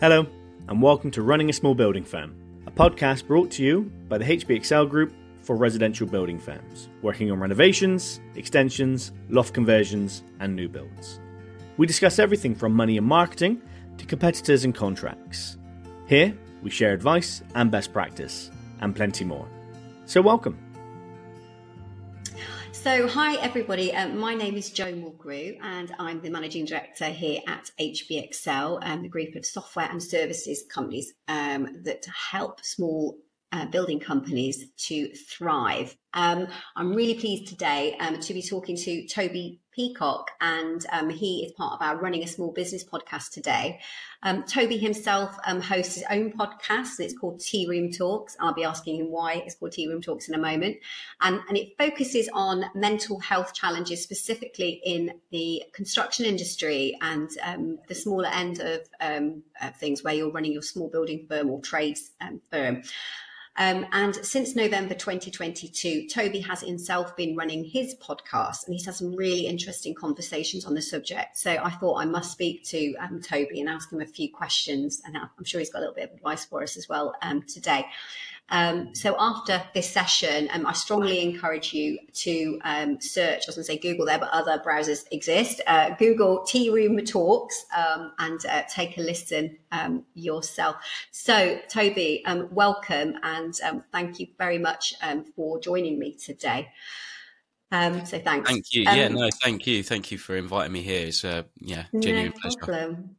Hello, and welcome to Running a Small Building Firm, a podcast brought to you by the HBXL Group for residential building firms, working on renovations, extensions, loft conversions, and new builds. We discuss everything from money and marketing to competitors and contracts. Here, we share advice and best practice, and plenty more. So, welcome. So, hi everybody. Um, my name is Joanna Mulgrew, and I'm the managing director here at HBXL, um, the group of software and services companies um, that help small uh, building companies to thrive. Um, I'm really pleased today um, to be talking to Toby Peacock, and um, he is part of our Running a Small Business podcast today. Um, Toby himself um, hosts his own podcast, and it's called Tea Room Talks. I'll be asking him why it's called Tea Room Talks in a moment. And, and it focuses on mental health challenges, specifically in the construction industry and um, the smaller end of, of, things where you're running your small building firm or trades firm. Um, and since November 2022, Toby has himself been running his podcast and he's had some really interesting conversations on the subject. So I thought I must speak to um, Toby and ask him a few questions. And I'm sure he's got a little bit of advice for us as well um, today. Um, so after this session, um, I strongly encourage you to um, search, I was going to say Google there, but other browsers exist. Uh, Google Tea Room Talks um, and uh, take a listen um, yourself. So, Toby, um, welcome and thank you very much for joining me today. so thanks. Thank you. yeah, no, thank you. Thank you for inviting me here. It's a yeah, genuine no pleasure. Problem.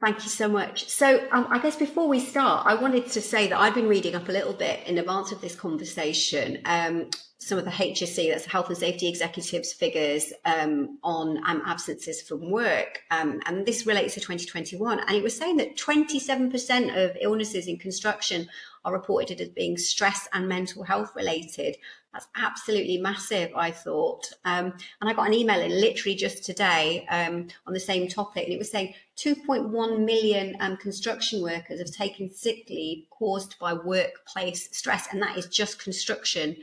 Thank you so much. So, um, I guess before we start, I wanted to say that I've been reading up a little bit in advance of this conversation. Um, some of the HSE, that's Health and Safety Executives figures um, on um, absences from work. Um, and this relates to 2021. And it was saying that 27% of illnesses in construction are reported as being stress and mental health related. That's absolutely massive, I thought. Um, and I got an email in literally just today um, on the same topic, and it was saying 2.1 million um, construction workers have taken sick leave caused by workplace stress, and that is just construction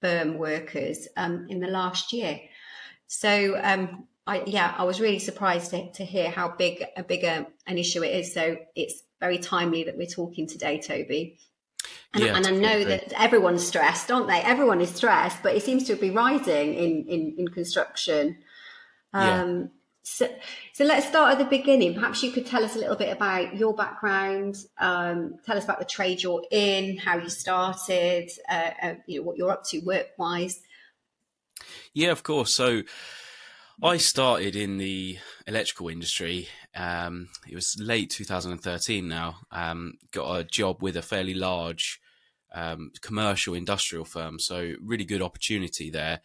firm workers um, in the last year. So, um, I, yeah, I was really surprised to, to hear how big a bigger an issue it is. So it's very timely that we're talking today, Toby. And, yeah, and I know that everyone's stressed, aren't they? Everyone is stressed, but it seems to be rising in, in, in construction. Um, yeah. So, so let's start at the beginning. Perhaps you could tell us a little bit about your background. Um, tell us about the trade you're in, how you started, uh, uh, you know, what you're up to work-wise. Yeah, of course. So I started in the electrical industry um, it was late 2013 now. Um, got a job with a fairly large um, commercial industrial firm. So, really good opportunity there.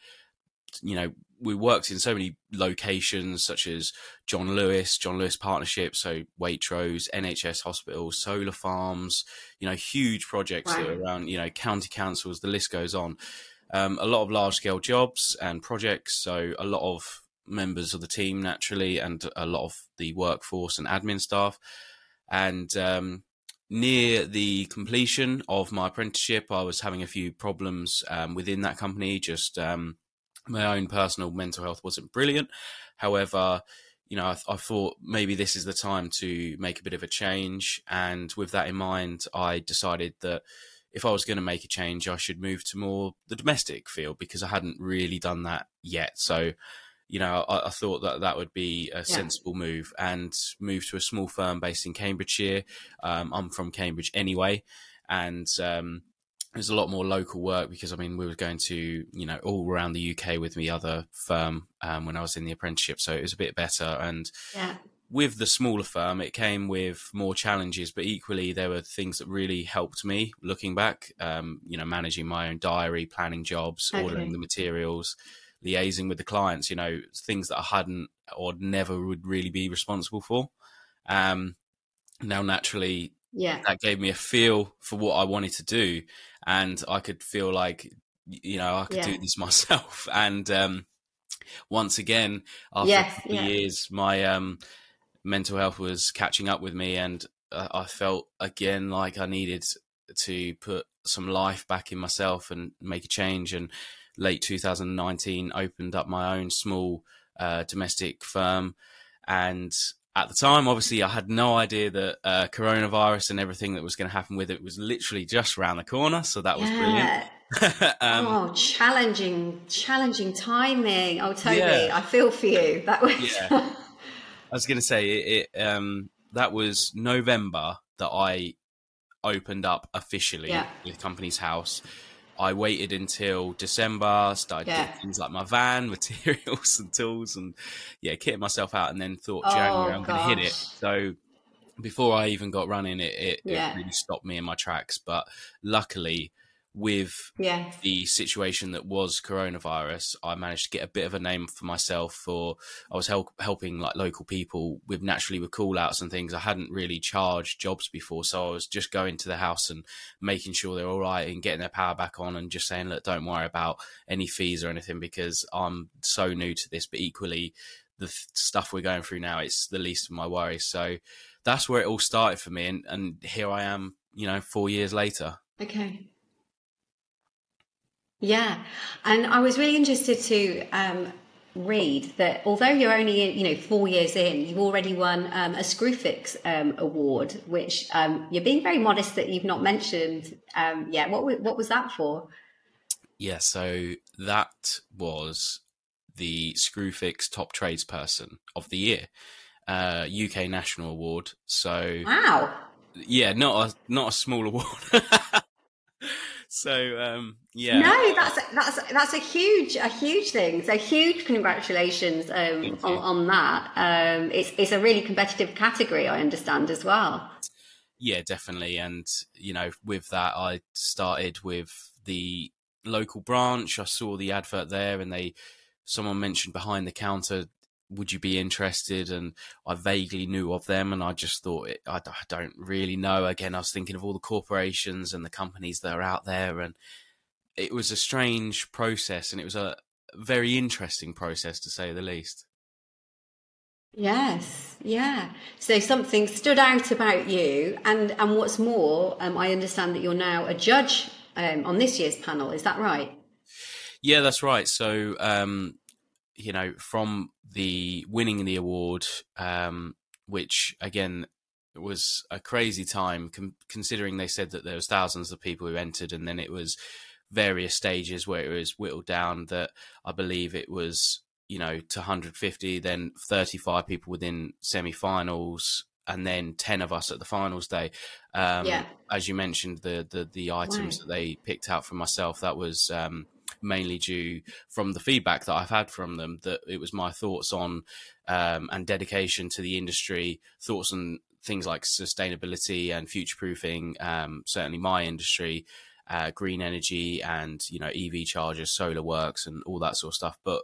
You know, we worked in so many locations such as John Lewis, John Lewis Partnership, so Waitrose, NHS hospitals, solar farms, you know, huge projects wow. around, you know, county councils, the list goes on. Um, a lot of large scale jobs and projects. So, a lot of members of the team naturally, and a lot of the workforce and admin staff. And um, near the completion of my apprenticeship, I was having a few problems um, within that company. Just um, my own personal mental health wasn't brilliant. However, you know, I, I, thought maybe this is the time to make a bit of a change. And with that in mind, I decided that if I was going to make a change, I should move to more the domestic field because I hadn't really done that yet. So you know, I, I, thought that that would be a sensible move and move to a small firm based in Cambridgeshire. Um, I'm from Cambridge anyway, and um, there's a lot more local work because I mean we were going to you know all around the UK with the other firm um, when I was in the apprenticeship, so it was a bit better. And yeah. with the smaller firm, it came with more challenges, but equally there were things that really helped me looking back. Um, you know, managing my own diary, planning jobs, okay. ordering the materials liaising with the clients, you know, things that I hadn't or never would really be responsible for. Um, now, naturally, yeah, that gave me a feel for what I wanted to do, and I could feel like, you know, I could yeah. do this myself. And um, once again, after yes, yeah. years, my um, mental health was catching up with me, and uh, I felt again like I needed to put some life back in myself and make a change and late 2019 opened up my own small uh, domestic firm and at the time, obviously, I had no idea that uh, coronavirus and everything that was going to happen with it was literally just around the corner. So that was Yeah. brilliant. um, oh, challenging, challenging timing. Oh, Toby, Yeah. I feel for you. That was. Yeah. I was going to say it, it. Um, that was November that I opened up officially Yeah. with Companies House. I waited until December, started Yeah. getting things like my van, materials and tools, and yeah, kitted myself out, and then thought Oh, January I'm going to hit it. So before I even got running, it it, Yeah. it really stopped me in my tracks. But luckily, with yes. the situation that was coronavirus, I managed to get a bit of a name for myself. For I was help, helping like local people with naturally with call outs and things. I hadn't really charged jobs before, so I was just going to the house and making sure they're all right and getting their power back on and just saying, look, don't worry about any fees or anything because I'm so new to this. But equally, the th- stuff we're going through now, it's the least of my worries. So that's where it all started for me, and and here I am, you know, four years later. Okay. Yeah, and I was really interested to um, read that although you're only you know four years in, you've already won um, a Screwfix um, award, which um, you're being very modest that you've not mentioned um, yet. What what was that for? Yeah, so that was the Screwfix Top Tradesperson of the Year, uh, UK National Award. So Wow. yeah, not a not a small award. So um, yeah, No, that's that's that's a huge a huge thing. So huge congratulations um, on, on that. Um, it's it's a really competitive category, I understand as well. yeah, definitely. And you know, with that, I started with the local branch. I saw the advert there, and they someone mentioned behind the counter. Would you be interested? And I vaguely knew of them, and I just thought it, I, I don't really know. Again, I was thinking of all the corporations and the companies that are out there, and it was a strange process, and it was a very interesting process to say the least. Yes, yeah. So something stood out about you, and and what's more, um, I understand that you're now a judge um, on this year's panel. Is that right? Yeah, that's right. So, um, you know, from the winning the award, um, which again was a crazy time, con- considering they said that there was thousands of people who entered, and then it was various stages where it was whittled down. That I believe it was, you know, to 150, then 35 people within semi-finals, and then 10 of us at the finals day. Um, Yeah. As you mentioned, the the the items Wow. that they picked out for myself that was. Um, mainly due from the feedback that I've had from them that it was my thoughts on um, and dedication to the industry, thoughts on things like sustainability and future proofing. Um, certainly, my industry, uh, green energy, and you know EV chargers, solar works, and all that sort of stuff. But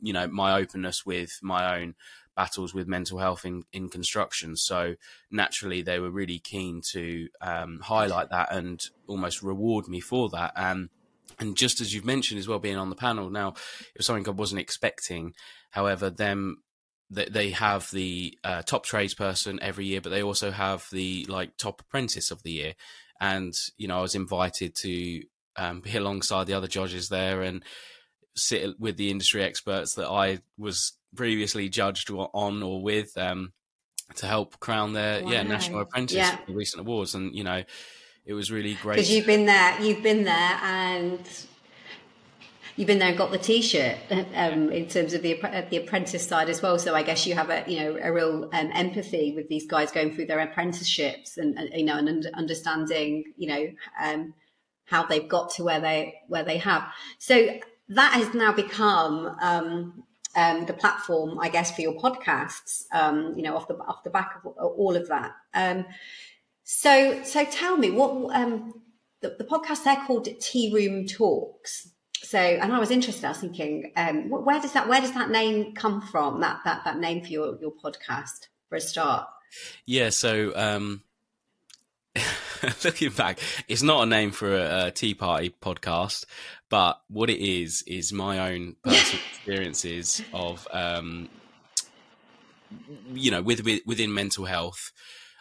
you know my openness with my own battles with mental health in, in construction. So naturally, they were really keen to um, highlight that and almost reward me for that. And and just as you've mentioned as well, being on the panel now, it was something I wasn't expecting. However, them they, they have the uh, top tradesperson every year, but they also have the like top apprentice of the year. And you know, I was invited to um, be alongside the other judges there and sit with the industry experts that I was previously judged on or with um, to help crown their yeah national apprentice Yeah. recent awards. And you know, it was really great. Because you've been there, you've been there, and you've been there and got the T-shirt um, in terms of the the apprentice side as well. So I guess you have a you know a real um, empathy with these guys going through their apprenticeships and, and you know and understanding you know um, how they've got to where they where they have. So that has now become. Um, um, the platform, I guess, for your podcasts, um, you know, off the off the back of all of that. So, so tell me what um, the, the podcast they're called Tea Room Talks. So, and I was interested. I was thinking, um, wh- where does that where does that name come from? That that that name for your your podcast for a start. Yeah, so um, looking back, it's not a name for a, a Tea Party podcast, but what it is is my own personal experiences of, um, you know, with, with within mental health.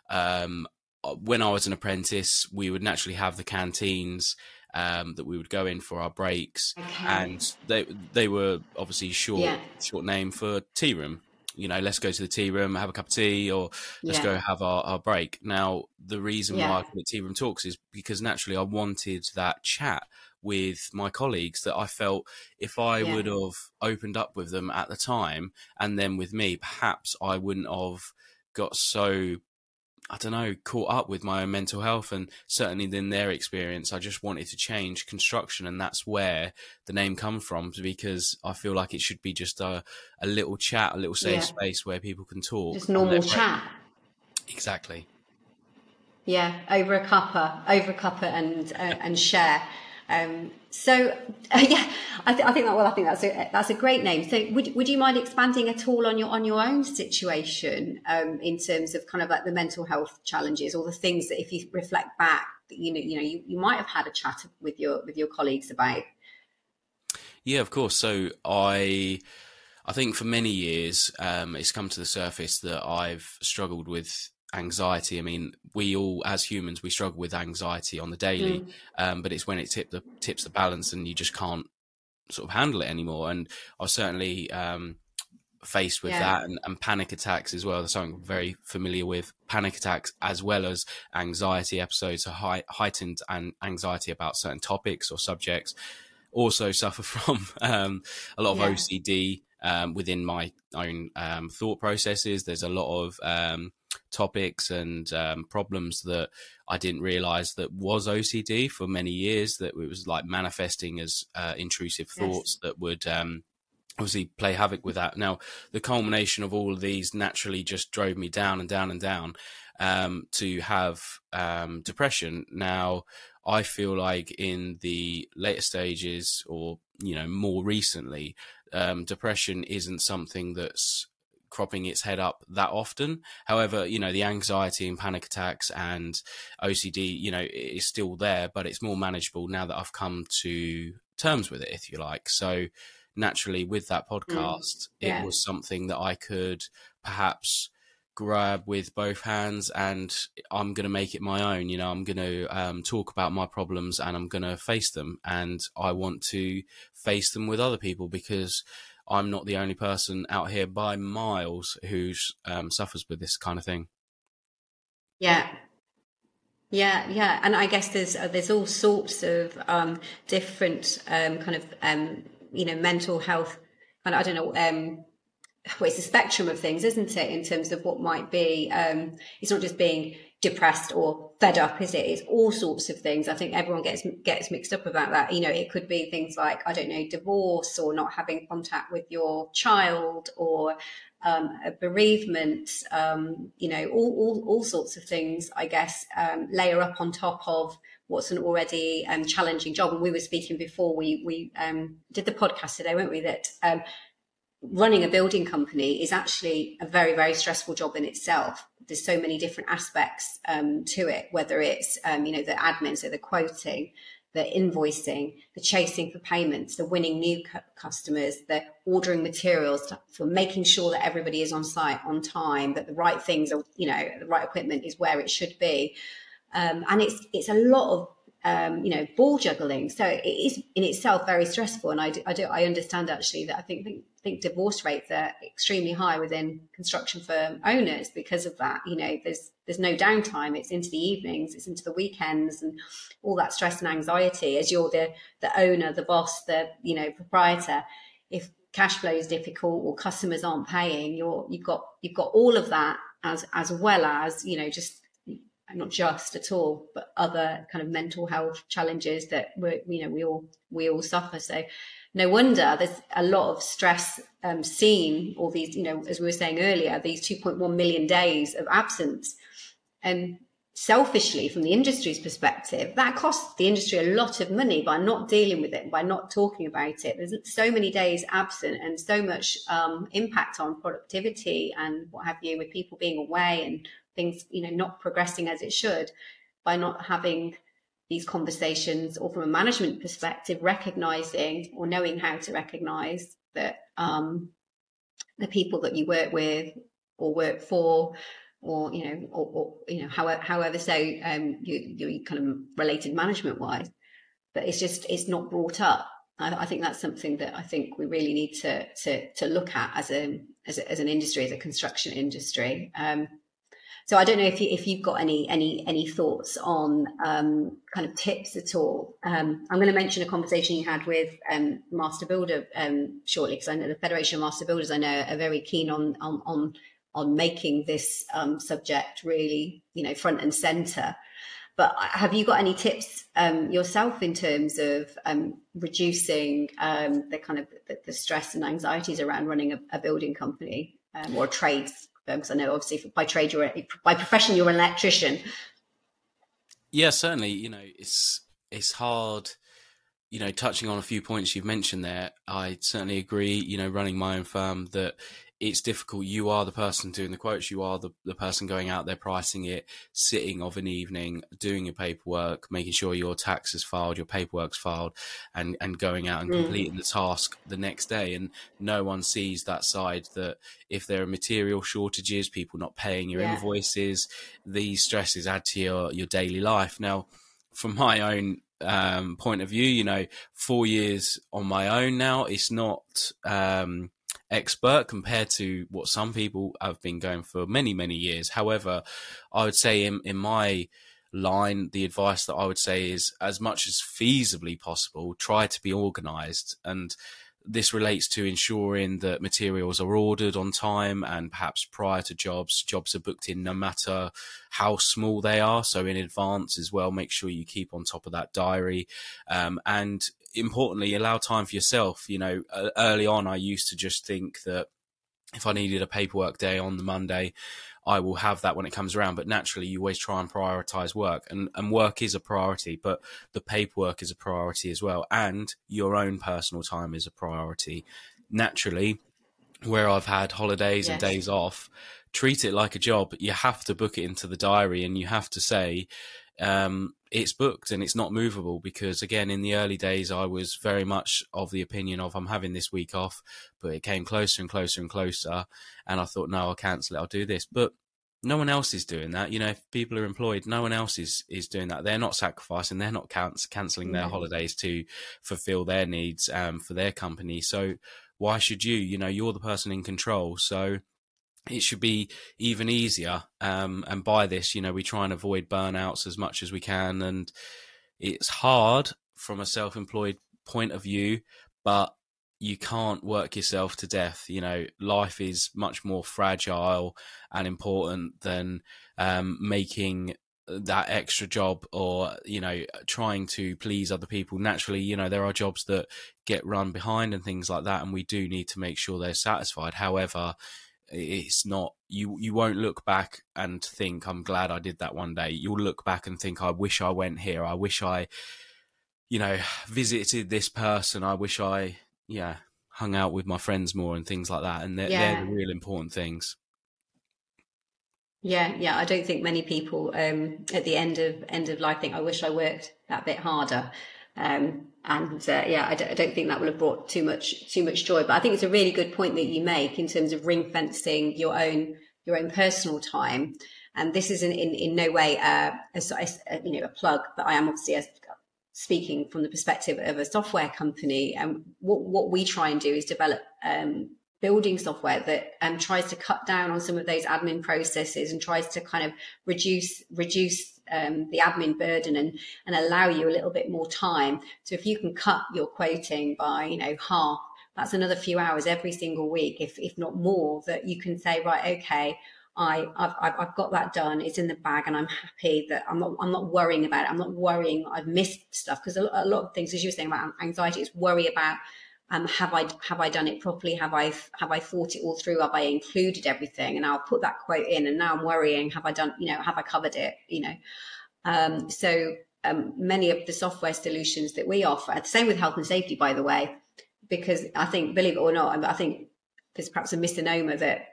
Um, when I was an apprentice, we would naturally have the canteens um, that we would go in for our breaks, Okay. and they they were obviously short Yeah. short name for tea room. you know, let's go to the tea room, have a cup of tea, or let's yeah. go have our, our, break. Now, the reason yeah. why I call it tea room talks is because naturally I wanted that chat with my colleagues that I felt if I would have opened up with them at the time and then with me, perhaps I wouldn't have got so I don't know, caught up with my own mental health and certainly in their experience, I just wanted to change construction and that's where the name comes from because I feel like it should be just a, a little chat, a little safe yeah. space where people can talk. Just normal chat. Exactly. Yeah, over a cuppa, over a cuppa and uh, and share. Um, so uh, yeah, I, th- I, think that well, I think that's a that's a great name. So would would you mind expanding at all on your on your own situation um, in terms of kind of like the mental health challenges or the things that if you reflect back, you know, you know, you, you might have had a chat with your with your colleagues about. Yeah, of course. So I. I think for many years, um, it's come to the surface that I've struggled with anxiety. I mean, we all, as humans, we struggle with anxiety on the daily, mm. um, but it's when it tip the, tips the balance and you just can't sort of handle it anymore. And I was certainly um, faced with yeah. that and, and, panic attacks as well. That's something I'm very familiar with. Panic attacks as well as anxiety episodes, so high, heightened and anxiety about certain topics or subjects. Also suffer from um, a lot of yeah. OCD um, within my own um, thought processes. There's a lot of um, topics and um, problems that I didn't realize that was OCD for many years. That it was like manifesting as uh, intrusive thoughts yes. that would um, obviously play havoc with that. Now, the culmination of all of these naturally just drove me down and down and down um, to have um, depression. Now, I feel like in the later stages, or you know, more recently, um, depression isn't something that's cropping its head up that often. However, you know, the anxiety and panic attacks and OCD, you know, is still there, but it's more manageable now that I've come to terms with it, if you like. So naturally, with that mm, podcast, mm, yeah. it was something that I could perhaps grab with both hands and I'm going to make it my own. You know, I'm going to um, talk about my problems and I'm going to face them. And I want to face them with other people because I'm not the only person out here by miles who um, suffers with this kind of thing. Yeah. Yeah, yeah, and I guess there's uh, there's all sorts of um, different um, kind of um, you know mental health, and I don't know um, well, it's a spectrum of things, isn't it? In terms of what might be, um, it's not just being depressed or fed up, is it? It's all sorts of things. I think everyone gets gets mixed up about that. You know, it could be things like I don't know, divorce or not having contact with your child or um, a bereavement. Um, you know, all, all all sorts of things. I guess um, layer up on top of what's an already um, challenging job. And we were speaking before we we um, did the podcast today, weren't we? That um, running a building company is actually a very very stressful job in itself. There's so many different aspects um, to it whether it's um, you know the admin so the quoting the invoicing the chasing for payments the winning new cu- customers the ordering materials for making sure that everybody is on site on time that the right things are you know the right equipment is where it should be. Um, and it's it's a lot of um, you know, ball juggling. So it is in itself very stressful. And I do, I, do, I understand actually that I think, think, think divorce rates are extremely high within construction firm owners because of that. You know, there's there's no downtime. It's into the evenings, it's into the weekends, and all that stress and anxiety. As you're the the owner, the boss, the you know proprietor, if cash flow is difficult or customers aren't paying, you're you've got you've got all of that as as well as you know just not just at all, but other kind of mental health challenges that we you know we all we all suffer. So no wonder there's a lot of stress um, seen. All these you know as we were saying earlier, these 2.1 million days of absence, and selfishly from the industry's perspective, that costs the industry a lot of money by not dealing with it, by not talking about it. There's so many days absent and so much um, impact on productivity and what have you, with people being away and things, you know, not progressing as it should by not having these conversations or from a management perspective, recognizing or knowing how to recognize that um, the people that you work with or work for or you know or, or you know however however so um, you, you're kind of related management wise but it's just it's not brought up I, I, think that's something that I think we really need to to, to look at as a, as a, as an industry, as a construction industry. Um, so I don't know if you if you've got any any any thoughts on um, kind of tips at all. Um, I'm going to mention a conversation you had with um, Master Builder um, shortly because I know the Federation of Master Builders I know are very keen on on on, on making this um, subject really you know front and center. But have you got any tips um, yourself in terms of reducing the kind of the, the, stress and anxieties around running a, a building company or trades because I know obviously by trade you're by profession you're an electrician. Yeah, certainly. You know, it's it's hard. You know, touching on a few points you've mentioned there, I certainly agree. You know, running my own firm that it's difficult. You are the person doing the quotes. You are the, the person going out there pricing it, sitting of an evening, doing your paperwork, making sure your tax is filed, your paperwork's filed, and, and going out and mm. completing the task the next day. And no one sees that side that if there are material shortages, people not paying your yeah. invoices, these stresses add to your, your daily life. Now, from my own um, point of view, you know, four years on my own now, it's not, um, expert compared to what some people have been going for many, many years. However, I would say in, in my line, the advice that I would say is as much as feasibly possible, try to be organized. And this relates to ensuring that materials are ordered on time and perhaps prior to jobs, jobs are booked in no matter how small they are. So in advance as well, make sure you keep on top of that diary. Um, and importantly, allow time for yourself. You know, early on, I used to just think that if I needed a paperwork day on the Monday, I will have that when it comes around. But naturally, you always try and prioritize work, and, and work is a priority, but the paperwork is a priority as well, and your own personal time is a priority. Naturally, where I've had holidays yes. and days off, treat it like a job. You have to book it into the diary, and you have to say, um, it's booked and it's not movable because again in the early days I was very much of the opinion of I'm having this week off but it came closer and closer and closer and I thought no I'll cancel it. I'll do this. But no one else is doing that. You know if people are employed no one else is is doing that. They're not sacrificing they're not cancelling their holidays to fulfill their needs um, for their company. So why should you? You know you're the person in control. So it should be even easier. Um, and by this, you know, we try and avoid burnouts as much as we can. And it's hard from a self employed point of view, but you can't work yourself to death. You know, life is much more fragile and important than um, making that extra job or you know trying to please other people naturally you know there are jobs that get run behind and things like that and we do need to make sure they're satisfied however it's not you you won't look back and think i'm glad i did that one day. You'll look back and think i wish i went here. I wish i you know visited this person. I wish i yeah hung out with my friends more and things like that and they're, yeah. they're the real important things. Yeah yeah i don't think many people um at the end of end of life think i wish i worked that bit harder. Um, and uh, yeah, I don't think that will have brought too much too much joy. But I think it's a really good point that you make in terms of ring fencing your own your own personal time. And this is in in, no way a, a, you know a plug, but I am obviously speaking from the perspective of a software company. And what what we try and do is develop um, building software that um, tries to cut down on some of those admin processes and tries to kind of reduce reduce um, the admin burden and and allow you a little bit more time. So if you can cut your quoting by you know half, that's another few hours every single week, if if not more. That you can say right, okay. I, I've, I've got that done. It's in the bag, and I'm happy that I'm not. I'm not worrying about it. I'm not worrying I've missed stuff because a lot of things, as you were saying about anxiety, is worry about um, have I have I done it properly? Have I have I thought it all through? Have I included everything? And I'll put that quote in, and now I'm worrying: have I done? You know, have I covered it? You know, um, so um, many of the software solutions that we offer, the same with health and safety, by the way, because I think, believe it or not, I think there's perhaps a misnomer that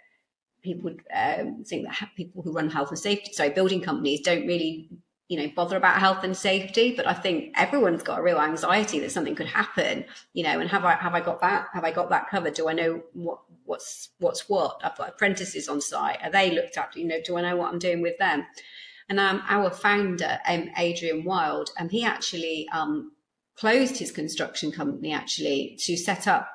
people um, think that people who run health and safety, sorry, building companies don't really you know bother about health and safety but i think everyone's got a real anxiety that something could happen you know and have i have i got that have i got that covered? Do i know what what's what's what? I've got apprentices on site. Are they looked after? You know do i know what i'm doing with them? And um, our founder um, adrian wild um, he actually um, closed his construction company actually to set up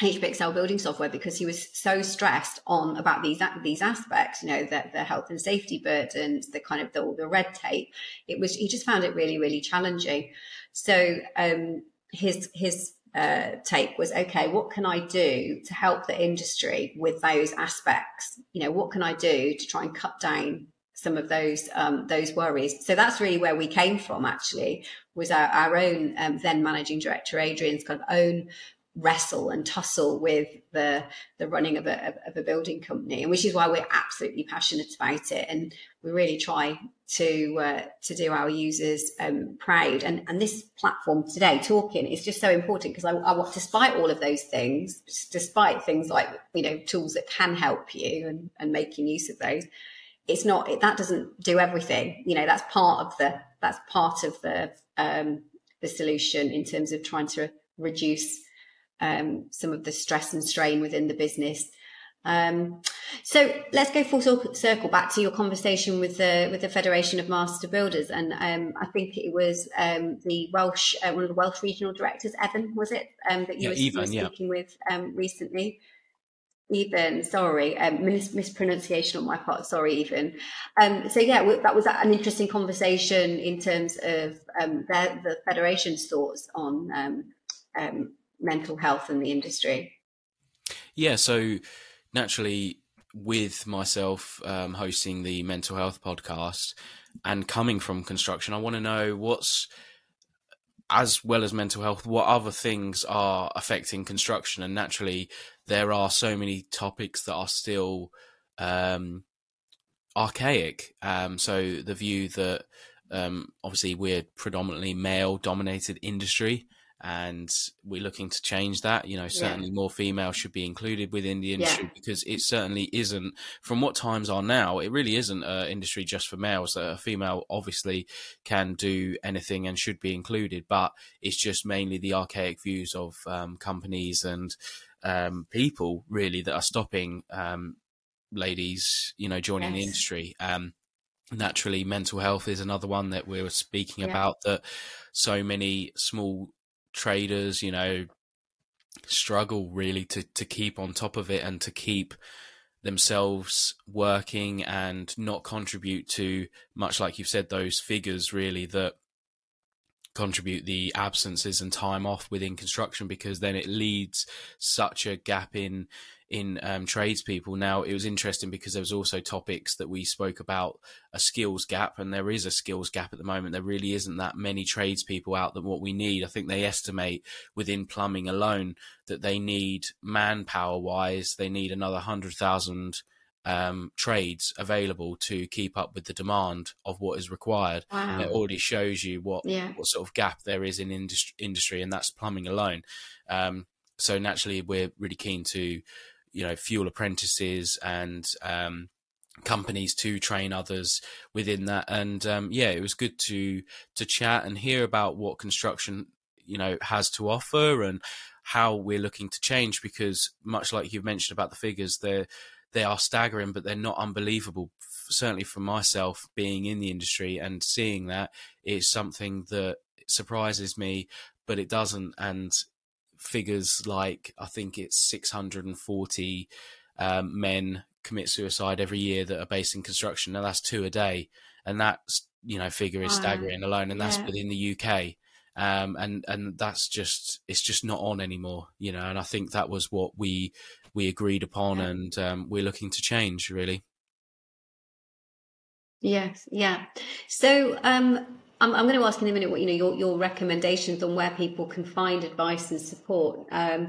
HBXL building software because he was so stressed on about these these aspects, you know, the, the health and safety burdens, the kind of the, the red tape. It was he just found it really really challenging. So um, his his uh, take was okay. What can I do to help the industry with those aspects? You know, what can I do to try and cut down some of those um, those worries. So that's really where we came from. Actually, was our, our own um, then managing director Adrian's kind of own wrestle and tussle with the the running of a, of a building company, and which is why we're absolutely passionate about it, and we really try to uh, to do our users um, proud. And and this platform today, talking, is just so important because I, I, despite all of those things, despite things like you know tools that can help you and and making use of those, it's not it, that doesn't do everything. You know, that's part of the that's part of the um, the solution in terms of trying to reduce um, some of the stress and strain within the business. Um, so let's go full circle back to your conversation with the with the Federation of Master Builders, and um, I think it was um, the Welsh uh, one of the Welsh regional directors, Evan, was it um, that you yeah, were, were, speaking yeah. with um, recently? Ifan, sorry, um, mis- mispronunciation on my part. Sorry, Ifan. Um, so yeah, that was an interesting conversation in terms of um, their, the federation's thoughts on um, um, mental health in the industry. Yeah, so naturally, with myself um, hosting the mental health podcast and coming from construction, I want to know what's as well as mental health, what other things are affecting construction? And naturally, there are so many topics that are still um, archaic. Um, so the view that um, obviously we're predominantly male dominated industry and we're looking to change that. You know, certainly yeah. more females should be included within the industry yeah. because it certainly isn't. From what times are now, it really isn't an industry just for males. A female obviously can do anything and should be included, but it's just mainly the archaic views of um, companies and um, people really that are stopping um, ladies, you know, joining yes. the industry. Um, naturally, mental health is another one that we were speaking yeah. about. That so many small traders, you know, struggle really to to keep on top of it and to keep themselves working and not contribute to much like you've said those figures really that contribute the absences and time off within construction because then it leads such a gap in in um, tradespeople. Now it was interesting because there was also topics that we spoke about a skills gap, and there is a skills gap at the moment. There really isn't that many tradespeople out that what we need. I think they estimate within plumbing alone that they need manpower wise, they need another hundred thousand um, trades available to keep up with the demand of what is required. Wow. It already shows you what yeah. what sort of gap there is in industry, industry and that's plumbing alone. Um, so naturally, we're really keen to, you know, fuel apprentices and um, companies to train others within that. And um, yeah, it was good to to chat and hear about what construction you know has to offer and how we're looking to change because much like you've mentioned about the figures there they are staggering, but they're not unbelievable. Certainly, for myself, being in the industry and seeing that is something that surprises me, but it doesn't. And figures like I think it's 640 um, men commit suicide every year that are based in construction. Now that's two a day, and that you know figure is staggering alone, and that's yeah. within the UK. Um, and and that's just it's just not on anymore, you know. And I think that was what we we agreed upon, yeah. and um, we're looking to change really. Yes, yeah. So um, I'm, I'm, going to ask in a minute what you know your your recommendations on where people can find advice and support. Um,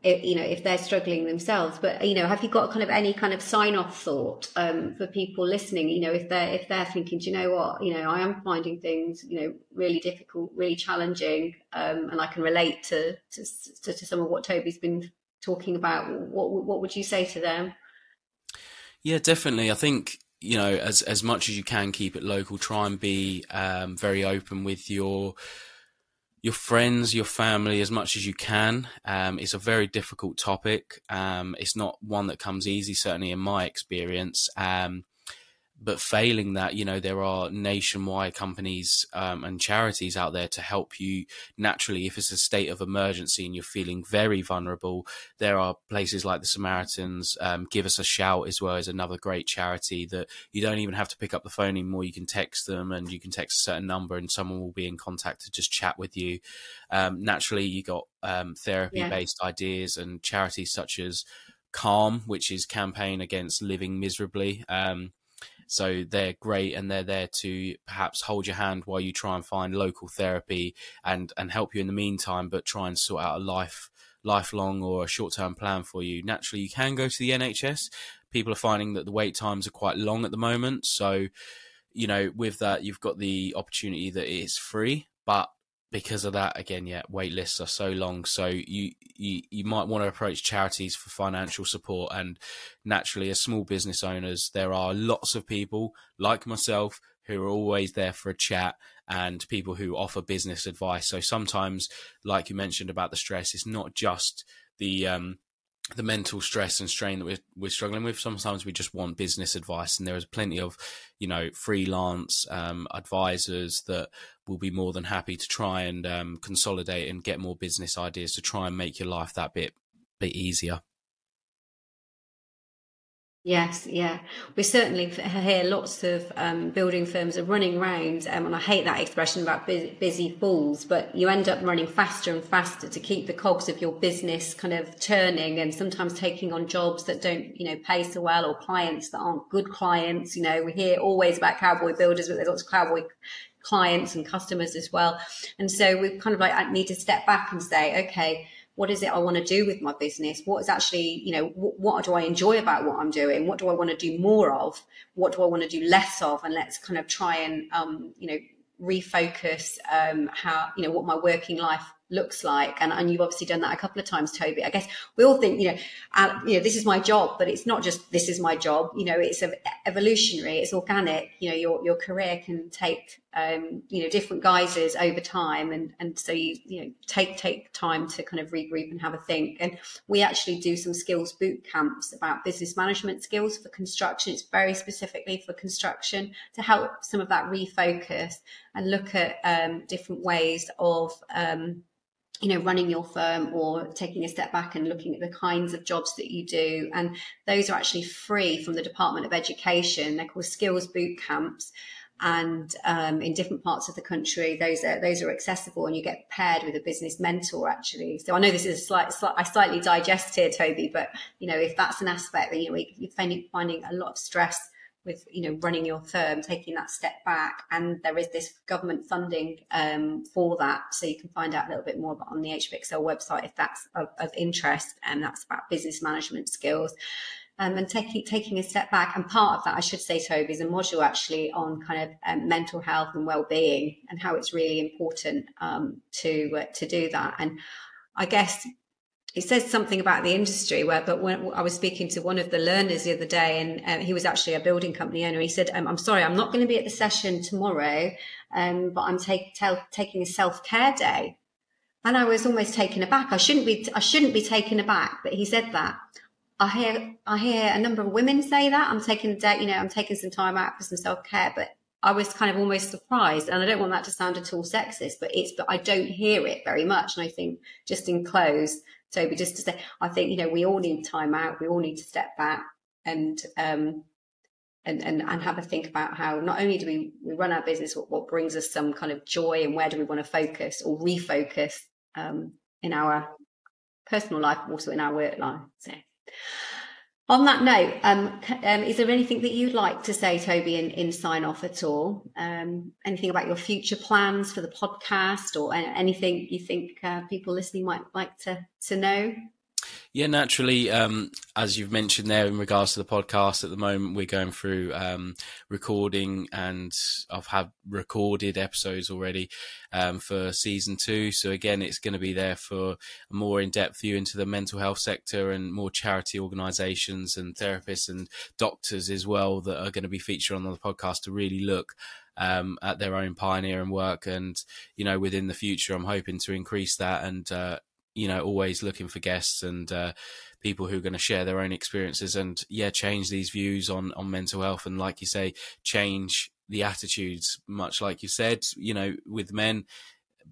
if, you know if they're struggling themselves, but you know, have you got kind of any kind of sign off thought um, for people listening? You know, if they're if they're thinking, do you know what, you know, I am finding things you know really difficult, really challenging, um, and I can relate to, to to, to some of what Toby's been talking about, what what would you say to them? Yeah, definitely. I think you know as as much as you can keep it local. Try and be um, very open with your your friends, your family, as much as you can. Um, it's a very difficult topic. Um, it's not one that comes easy, certainly in my experience. Um, but failing that, you know, there are nationwide companies um, and charities out there to help you naturally. If it's a state of emergency and you're feeling very vulnerable, there are places like the Samaritans. Um, Give us a shout as well as another great charity that you don't even have to pick up the phone anymore. You can text them and you can text a certain number and someone will be in contact to just chat with you. Um, naturally, you got um, therapy based yeah. ideas and charities such as Calm, which is campaign against living miserably. Um, so they're great and they're there to perhaps hold your hand while you try and find local therapy and, and help you in the meantime, but try and sort out a life, lifelong or a short term plan for you. Naturally, you can go to the NHS. People are finding that the wait times are quite long at the moment. So, you know, with that, you've got the opportunity that it's free, but because of that, again, yeah, wait lists are so long. So you, you you might want to approach charities for financial support. And naturally, as small business owners, there are lots of people like myself who are always there for a chat and people who offer business advice. So sometimes, like you mentioned about the stress, it's not just the um, the mental stress and strain that we're, we're struggling with. Sometimes we just want business advice, and there is plenty of, you know, freelance um, advisors that will be more than happy to try and um, consolidate and get more business ideas to try and make your life that bit bit easier. Yes, yeah. We certainly hear lots of um, building firms are running around, um, and I hate that expression about busy, busy fools, but you end up running faster and faster to keep the cogs of your business kind of turning and sometimes taking on jobs that don't, you know, pay so well or clients that aren't good clients. You know, we hear always about cowboy builders, but there's lots of cowboy clients and customers as well. And so we kind of like need to step back and say, okay, what is it I want to do with my business? What is actually, you know, what, what do I enjoy about what I'm doing? What do I want to do more of? What do I want to do less of? And let's kind of try and, um, you know, refocus um, how, you know, what my working life looks like and, and you've obviously done that a couple of times toby i guess we all think you know uh, you know this is my job but it's not just this is my job you know it's evolutionary it's organic you know your your career can take um, you know different guises over time. And and so you you know take take time to kind of regroup and have a think. And we actually do some skills boot camps about business management skills for construction. It's very specifically for construction to help some of that refocus and look at um, different ways of um, you know running your firm or taking a step back and looking at the kinds of jobs that you do. And those are actually free from the department of education. They're called skills boot camps and um, in different parts of the country those are those are accessible and you get paired with a business mentor actually. So i know this is a slight, slight i slightly digest here toby but you know if that's an aspect that you know you're finding, finding a lot of stress with you know running your firm taking that step back and there is this government funding um, for that. So you can find out a little bit more about on the hbxl website if that's of, of interest and that's about business management skills um, and taking taking a step back and part of that i should say toby is a module actually on kind of um, mental health and well-being and how it's really important um, to uh, to do that. And i guess it says something about the industry where but when i was speaking to one of the learners the other day and um, he was actually a building company owner he said um, i'm sorry i'm not going to be at the session tomorrow um, but i'm take, taking a self-care day. And i was almost taken aback. I shouldn't be i shouldn't be taken aback but he said that i hear i hear a number of women say that i'm taking a day you know i'm taking some time out for some self-care but I was kind of almost surprised, and I don't want that to sound at all sexist, but it's but I don't hear it very much. And I think just in close, Toby, just to say, I think, you know, we all need time out. We all need to step back and, um, and, and, and have a think about how not only do we, we run our business, what, what brings us some kind of joy and where do we want to focus or refocus um, in our personal life, also in our work life. So, on that note, um, um, is there anything that you'd like to say, Toby, in, in sign off at all? Um, anything about your future plans for the podcast or anything you think uh, people listening might like to, to know? Yeah, naturally. Um, as you've mentioned there, in regards to the podcast, at the moment we're going through um, recording, and I've had recorded episodes already um, for season two. So again, it's going to be there for a more in-depth view into the mental health sector and more charity organisations and therapists and doctors as well that are going to be featured on the podcast to really look um, at their own pioneering work. And, you know, within the future, I'm hoping to increase that and uh, you know, always looking for guests and uh, people who are going to share their own experiences and yeah, change these views on on mental health and like you say, change the attitudes. Much like you said, you know, with men,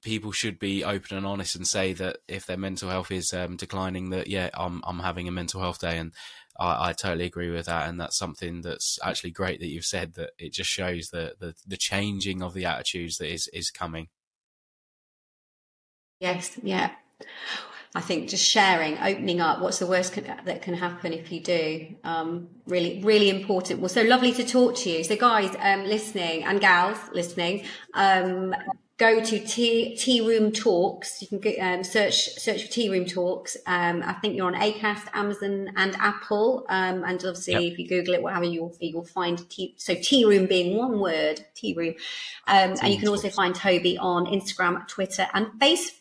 people should be open and honest and say that if their mental health is um, declining, that yeah, I'm I'm having a mental health day, and I, I, totally agree with that. And that's something that's actually great that you've said that it just shows the the, the changing of the attitudes that is is coming. Yes, yeah. I think just sharing, opening up, what's the worst can, that can happen if you do? Um, really, really important. Well, so lovely to talk to you. So, guys um, listening and gals listening, um, go to tea, Tearoom Talks you can get, um, search search for Tearoom Talks um, i think you're on acast amazon and apple um, and obviously yep. if you google it whatever you'll you'll find tea so tea room being one word tea room um, and you can also find toby on instagram twitter and facebook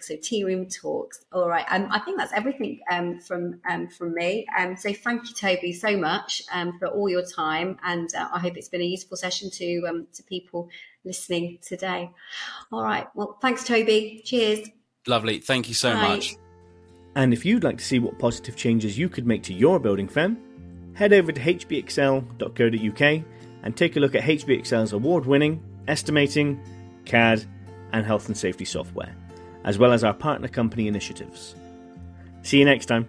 so Tearoom Talks all right um, i think that's everything um, from from me um, so thank you toby so much for all your time and uh, i hope it's been a useful session to to people listening today. All right. Well, thanks, Toby. Cheers. Lovely. Thank you so Bye. much. And if you'd like to see what positive changes you could make to your building firm, head over to hbxl.co.uk and take a look at HBXL's award winning estimating, CAD, and health and safety software, as well as our partner company initiatives. See you next time.